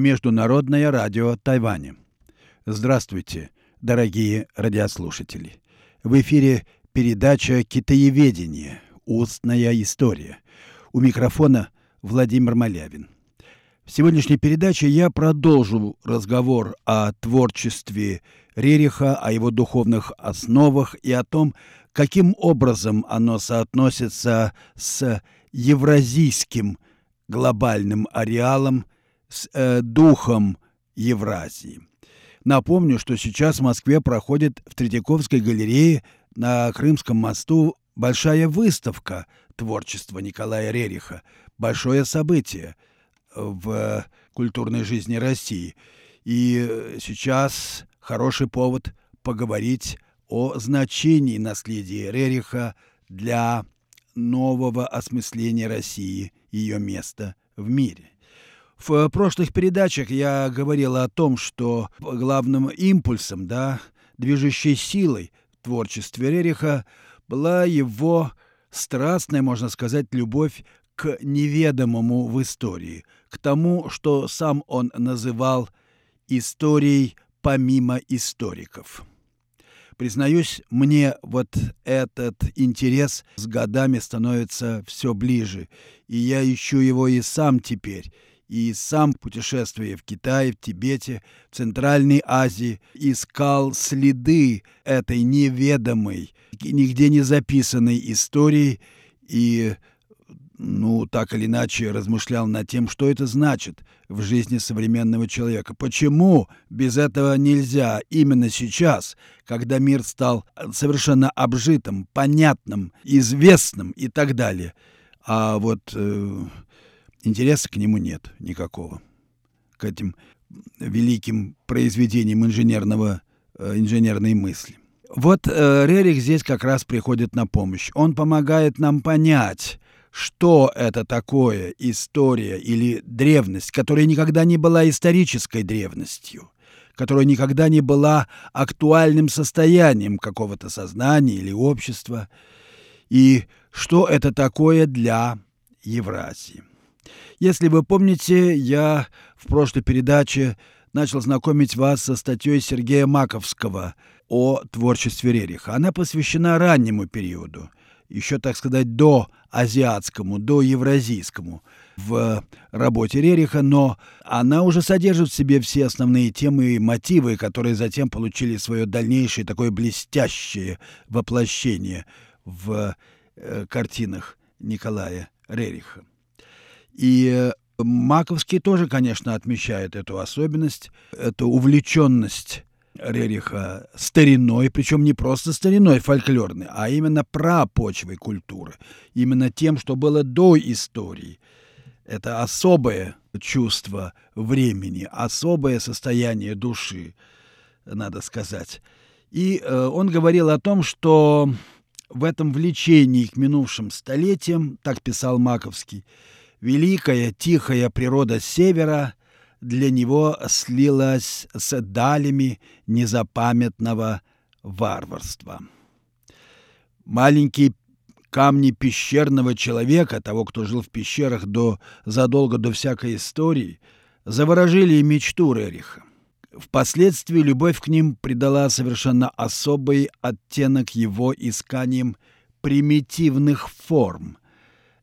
Международное радио Тайваня. Здравствуйте, дорогие радиослушатели. В эфире передача «Китаеведение. Устная история». У микрофона Владимир Малявин. В сегодняшней передаче я продолжу разговор о творчестве Рериха, о его духовных основах и о том, каким образом оно соотносится с евразийским глобальным ареалом с э, духом Евразии. Напомню, что сейчас в Москве проходит в Третьяковской галерее на Крымском мосту большая выставка творчества Николая Рериха. Большое событие в культурной жизни России. И сейчас хороший повод поговорить о значении наследия Рериха для нового осмысления России, ее места в мире. В прошлых передачах я говорил о том, что главным импульсом, да, движущей силой в творчестве Рериха была его страстная, можно сказать, любовь к неведомому в истории, к тому, что сам он называл историей помимо историков. Признаюсь, мне вот этот интерес с годами становится все ближе, и я ищу его и сам теперь, и сам, путешествуя в Китае, в Тибете, в Центральной Азии, искал следы этой неведомой, нигде не записанной истории и ну, так или иначе, размышлял над тем, что это значит в жизни современного человека. Почему без этого нельзя именно сейчас, когда мир стал совершенно обжитым, понятным, известным и так далее. А вот э, интереса к нему нет никакого, к этим великим произведениям инженерного, э, инженерной мысли. Вот э, Рерих здесь как раз приходит на помощь. Он помогает нам понять, что это такое история или древность, которая никогда не была исторической древностью, которая никогда не была актуальным состоянием какого-то сознания или общества, и что это такое для Евразии. Если вы помните, я в прошлой передаче начал знакомить вас со статьей Сергея Маковского о творчестве Рериха. Она посвящена раннему периоду, еще, так сказать, до азиатскому, до евразийскому в работе Рериха, но она уже содержит в себе все основные темы и мотивы, которые затем получили свое дальнейшее такое блестящее воплощение в э, картинах Николая Рериха. И э, Маковский тоже, конечно, отмечает эту особенность, эту увлеченность Рериха стариной, причем не просто стариной фольклорной, а именно прапочвой культуры, именно тем, что было до истории. Это особое чувство времени, особое состояние души, надо сказать. И э, он говорил о том, что в этом влечении к минувшим столетиям, так писал Маковский, великая тихая природа севера для него слилась с далями незапамятного варварства. Маленькие камни пещерного человека, того, кто жил в пещерах до, задолго до всякой истории, заворожили мечту Рериха. Впоследствии любовь к ним придала совершенно особый оттенок его исканиям примитивных форм,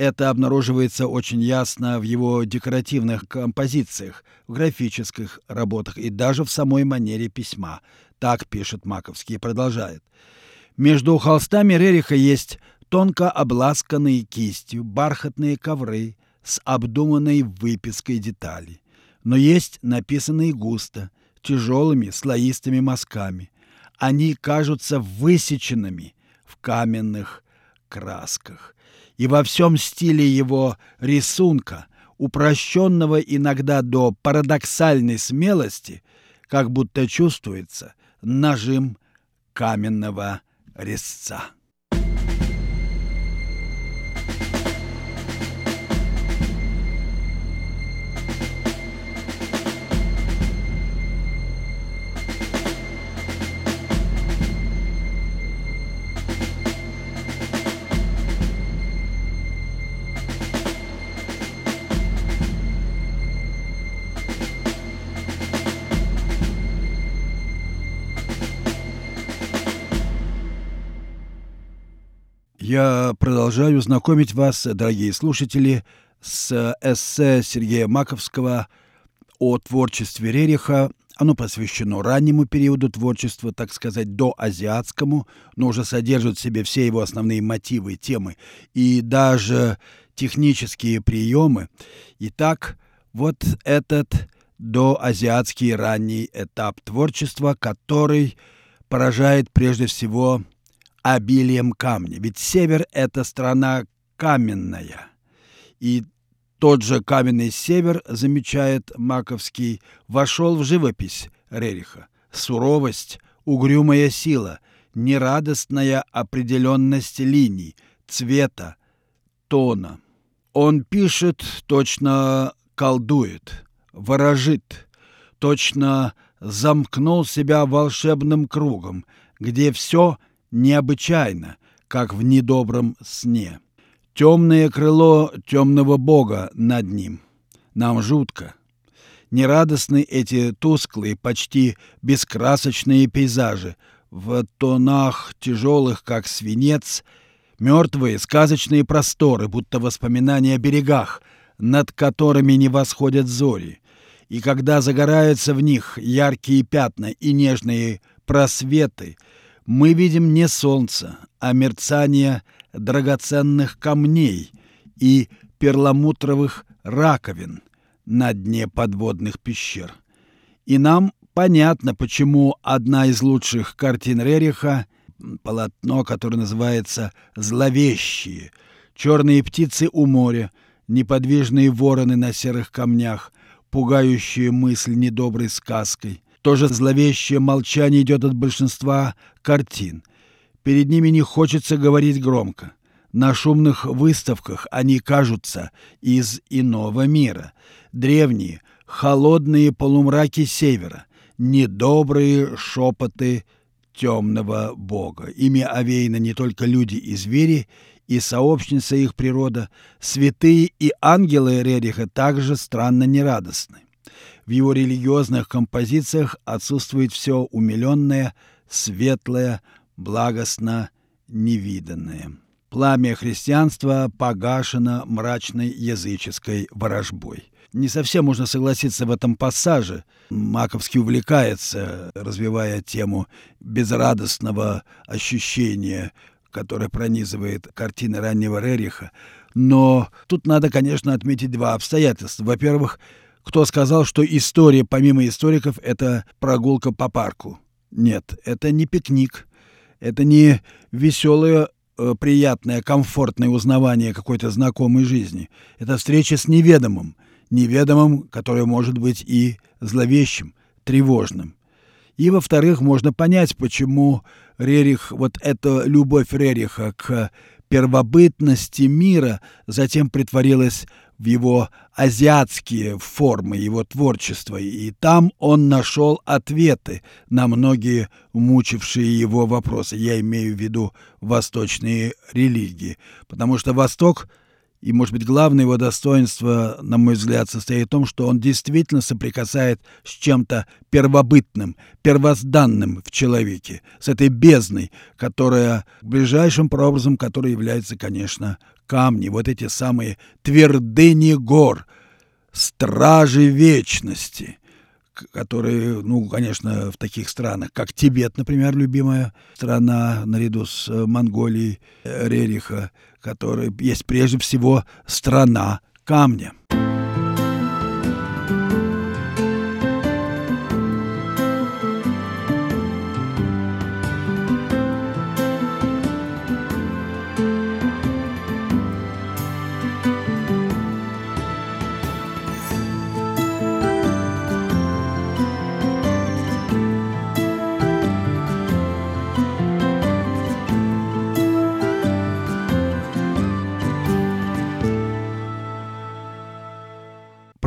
это обнаруживается очень ясно в его декоративных композициях, в графических работах и даже в самой манере письма. Так пишет Маковский и продолжает. Между холстами Рериха есть тонко обласканные кистью бархатные ковры с обдуманной выпиской деталей. Но есть написанные густо, тяжелыми слоистыми мазками. Они кажутся высеченными в каменных красках и во всем стиле его рисунка, упрощенного иногда до парадоксальной смелости, как будто чувствуется нажим каменного резца. Я продолжаю знакомить вас, дорогие слушатели, с эссе Сергея Маковского о творчестве Рериха. Оно посвящено раннему периоду творчества, так сказать, до азиатскому, но уже содержит в себе все его основные мотивы, темы и даже технические приемы. Итак, вот этот доазиатский ранний этап творчества, который поражает прежде всего обилием камня. Ведь север — это страна каменная. И тот же каменный север, замечает Маковский, вошел в живопись Рериха. Суровость, угрюмая сила, нерадостная определенность линий, цвета, тона. Он пишет, точно колдует, ворожит, точно замкнул себя волшебным кругом, где все необычайно, как в недобром сне. Темное крыло темного бога над ним. Нам жутко. Нерадостны эти тусклые, почти бескрасочные пейзажи, в тонах тяжелых, как свинец, мертвые сказочные просторы, будто воспоминания о берегах, над которыми не восходят зори. И когда загораются в них яркие пятна и нежные просветы, мы видим не солнце, а мерцание драгоценных камней и перламутровых раковин на дне подводных пещер. И нам понятно, почему одна из лучших картин Рериха — полотно, которое называется «Зловещие», черные птицы у моря, неподвижные вороны на серых камнях, пугающие мысль недоброй сказкой. Тоже зловещее молчание идет от большинства картин. Перед ними не хочется говорить громко. На шумных выставках они кажутся из иного мира. Древние, холодные полумраки севера, недобрые шепоты темного бога. Ими овеяны не только люди и звери, и сообщница их природа, святые и ангелы Рериха также странно нерадостны. В его религиозных композициях отсутствует все умиленное, светлое, благостно невиданное. Пламя христианства погашено мрачной языческой ворожбой. Не совсем можно согласиться в этом пассаже. Маковский увлекается, развивая тему безрадостного ощущения, которое пронизывает картины раннего Рериха. Но тут надо, конечно, отметить два обстоятельства. Во-первых, кто сказал, что история, помимо историков, это прогулка по парку? Нет, это не пикник, это не веселое, э, приятное, комфортное узнавание какой-то знакомой жизни. Это встреча с неведомым, неведомым, которое может быть и зловещим, тревожным. И, во-вторых, можно понять, почему Рерих, вот эта любовь Рериха к первобытности мира затем притворилась в его азиатские формы его творчества, и там он нашел ответы на многие мучившие его вопросы. Я имею в виду восточные религии, потому что Восток и, может быть, главное его достоинство, на мой взгляд, состоит в том, что он действительно соприкасает с чем-то первобытным, первозданным в человеке, с этой бездной, которая ближайшим прообразом, которой является, конечно, камни, вот эти самые твердыни гор, стражи вечности, которые, ну, конечно, в таких странах, как Тибет, например, любимая страна наряду с э, Монголией э, Рериха, которая есть прежде всего страна камня.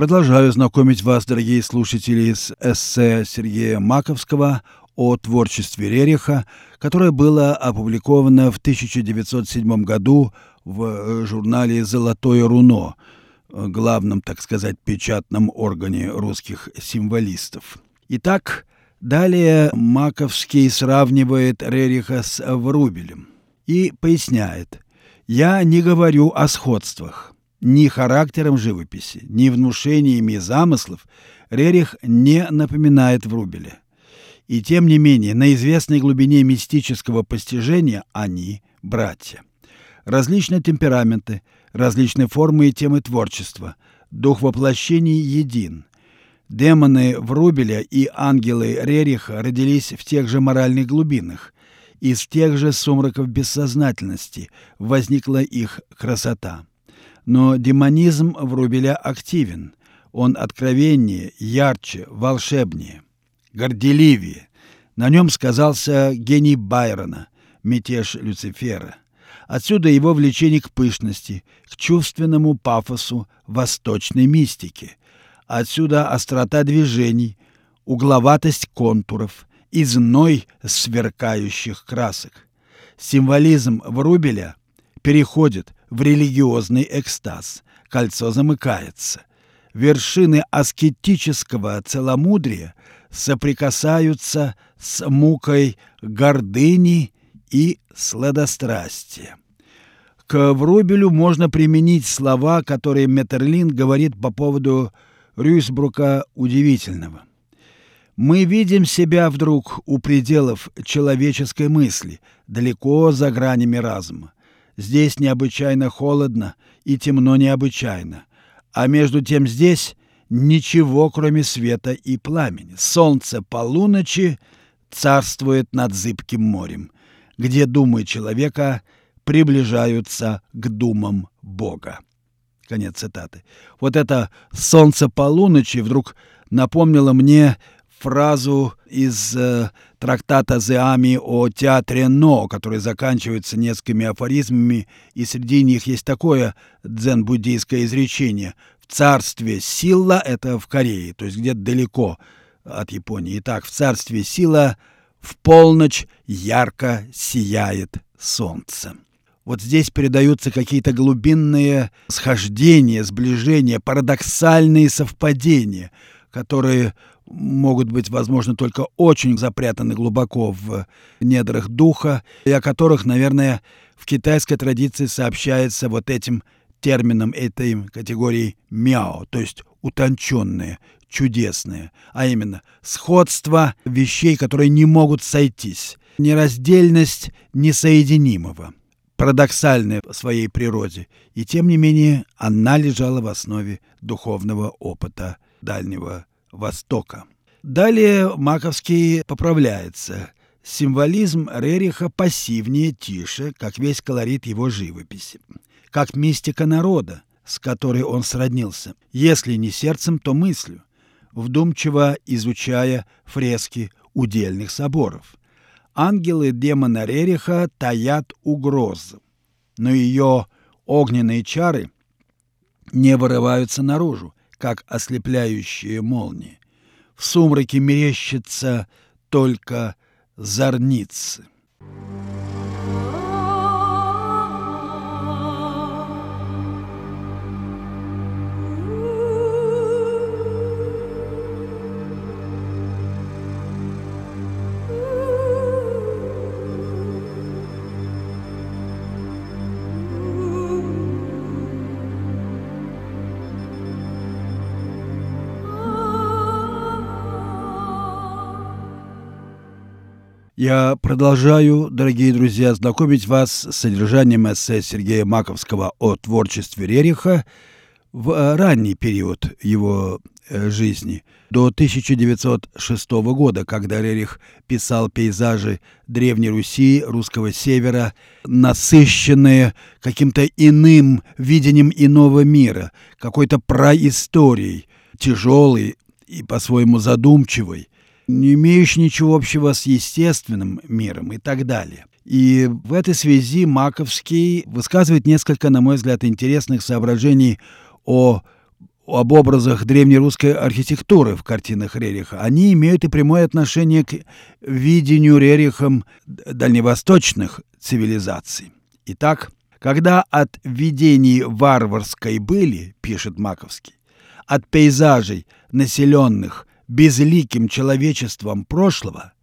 Продолжаю знакомить вас, дорогие слушатели, с эссе Сергея Маковского о творчестве Рериха, которое было опубликовано в 1907 году в э, журнале «Золотое руно», главном, так сказать, печатном органе русских символистов. Итак, далее Маковский сравнивает Рериха с Врубелем и поясняет – Я не говорю о сходствах. Ни характером живописи, ни внушениями замыслов Рерих не напоминает Врубеля. И тем не менее, на известной глубине мистического постижения они – братья. Различные темпераменты, различные формы и темы творчества, дух воплощений един. Демоны Врубеля и ангелы Рериха родились в тех же моральных глубинах. Из тех же сумраков бессознательности возникла их красота. Но демонизм Врубеля активен. Он откровеннее, ярче, волшебнее, горделивее. На нем сказался гений Байрона, мятеж Люцифера. Отсюда его влечение к пышности, к чувственному пафосу восточной мистики. Отсюда острота движений, угловатость контуров и зной сверкающих красок. Символизм Врубеля переходит в религиозный экстаз, кольцо замыкается. Вершины аскетического целомудрия соприкасаются с мукой гордыни и сладострастие. К Врубелю можно применить слова, которые Метерлин говорит по поводу Рюйсбрука удивительного. Мы видим себя вдруг у пределов человеческой мысли, далеко за гранями разума. Здесь необычайно холодно и темно необычайно, а между тем здесь ничего, кроме света и пламени. Солнце полуночи царствует над зыбким морем — где думы человека приближаются к думам Бога. Конец цитаты. Вот это «солнце полуночи» вдруг напомнило мне фразу из э, трактата Зеами о театре Но, который заканчивается несколькими афоризмами, и среди них есть такое дзен-буддийское изречение «В царстве сила» — это в Корее, то есть где-то далеко от Японии. Итак, в царстве сила — в полночь ярко сияет солнце. Вот здесь передаются какие-то глубинные схождения, сближения, парадоксальные совпадения, которые могут быть, возможно, только очень запрятаны глубоко в недрах духа, и о которых, наверное, в китайской традиции сообщается вот этим термином этой категории мяо, то есть утонченные, чудесные, а именно сходство вещей, которые не могут сойтись, нераздельность несоединимого, парадоксальная в своей природе, и тем не менее она лежала в основе духовного опыта Дальнего Востока. Далее Маковский поправляется. Символизм Рериха пассивнее, тише, как весь колорит его живописи, как мистика народа, с которой он сроднился, если не сердцем, то мыслью, вдумчиво изучая фрески удельных соборов. Ангелы демона Рериха таят угрозы, но ее огненные чары не вырываются наружу, как ослепляющие молнии. В сумраке мерещится только зорницы. Я продолжаю, дорогие друзья, знакомить вас с содержанием эссе Сергея Маковского о творчестве Рериха в э, ранний период его э, жизни, до 1906 года, когда Рерих писал пейзажи Древней Руси, русского севера, насыщенные каким-то иным видением иного мира, какой-то праисторией, тяжелой и по-своему задумчивой, не имеющий ничего общего с естественным миром и так далее. И в этой связи Маковский высказывает несколько, на мой взгляд, интересных соображений о об образах древнерусской архитектуры в картинах Рериха. Они имеют и прямое отношение к видению Рерихом дальневосточных цивилизаций. Итак, когда от видений варварской были, пишет Маковский, от пейзажей, населенных безликим человечеством прошлого,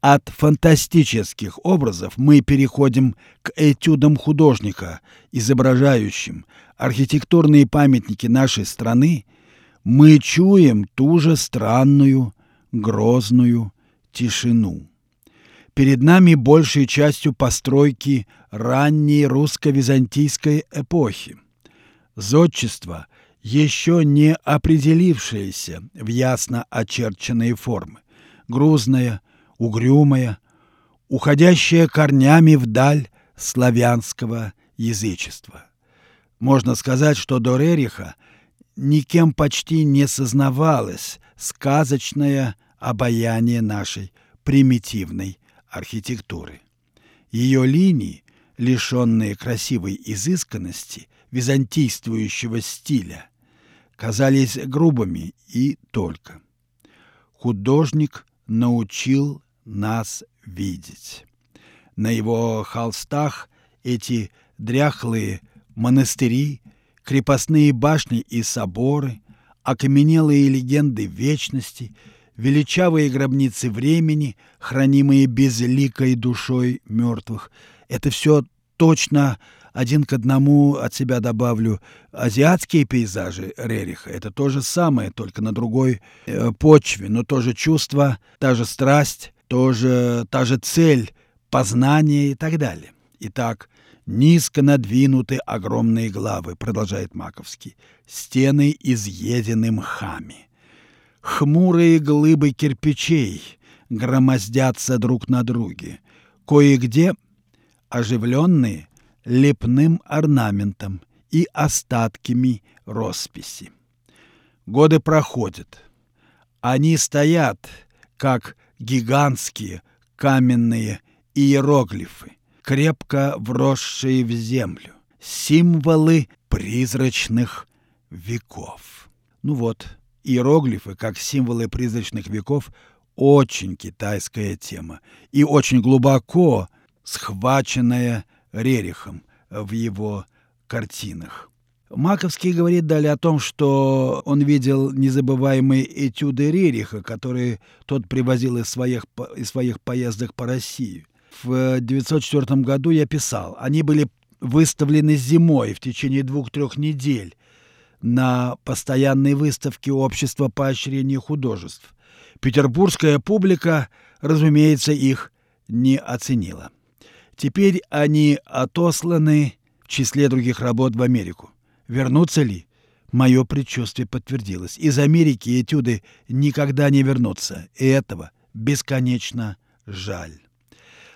От фантастических образов мы переходим к этюдам художника, изображающим архитектурные памятники нашей страны, мы чуем ту же странную, грозную тишину. Перед нами большей частью постройки ранней русско-византийской эпохи. Зодчество, еще не определившееся в ясно очерченные формы, грузное, угрюмое, уходящее корнями вдаль славянского язычества. Можно сказать, что до Рериха никем почти не сознавалось сказочное обаяние нашей примитивной архитектуры. Ее линии, лишенные красивой изысканности, византийствующего стиля, казались грубыми и только. Художник научил нас видеть. На его холстах эти дряхлые монастыри, крепостные башни и соборы, окаменелые легенды вечности, величавые гробницы времени, хранимые безликой душой мертвых. Это все точно один к одному от себя добавлю азиатские пейзажи Рериха. Это то же самое, только на другой э, почве, но тоже чувство, та же страсть, тоже та же цель, познание и так далее. Итак, низко надвинуты огромные главы, продолжает Маковский, стены изъедены мхами. Хмурые глыбы кирпичей громоздятся друг на друге. Кое-где оживленные лепным орнаментом и остатками росписи. Годы проходят. Они стоят, как гигантские каменные иероглифы, крепко вросшие в землю, символы призрачных веков. Ну вот, иероглифы, как символы призрачных веков, очень китайская тема и очень глубоко схваченная Рерихом в его картинах. Маковский говорит далее о том, что он видел незабываемые этюды Рериха, которые тот привозил из своих, из своих поездок по России. В 1904 году я писал, они были выставлены зимой в течение двух-трех недель на постоянной выставке Общества поощрения художеств. Петербургская публика, разумеется, их не оценила. Теперь они отосланы в числе других работ в Америку. Вернутся ли? Мое предчувствие подтвердилось. Из Америки этюды никогда не вернутся. И этого бесконечно жаль.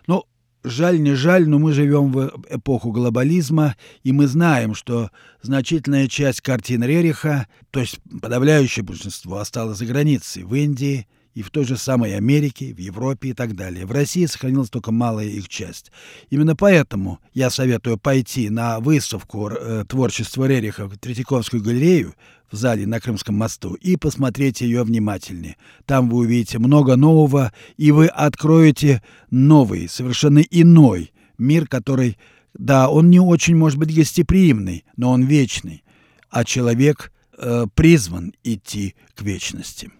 Ну, жаль, не жаль, но мы живем в эпоху глобализма, и мы знаем, что значительная часть картин Рериха, то есть подавляющее большинство, осталось за границей, в Индии, и в той же самой Америке, в Европе и так далее. В России сохранилась только малая их часть. Именно поэтому я советую пойти на выставку э, творчества Рериха в Третьяковскую галерею в зале на Крымском мосту и посмотреть ее внимательнее. Там вы увидите много нового, и вы откроете новый, совершенно иной мир, который, да, он не очень, может быть, гостеприимный, но он вечный, а человек э, призван идти к вечности.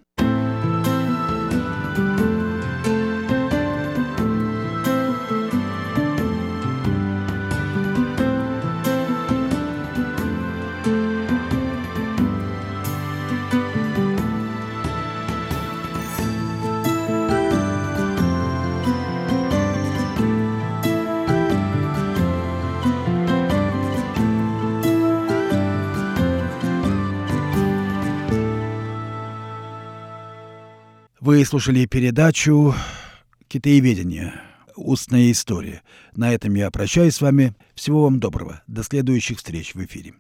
Слушали передачу «Китаеведение. Устная история». На этом я прощаюсь с вами. Всего вам доброго. До следующих встреч в эфире.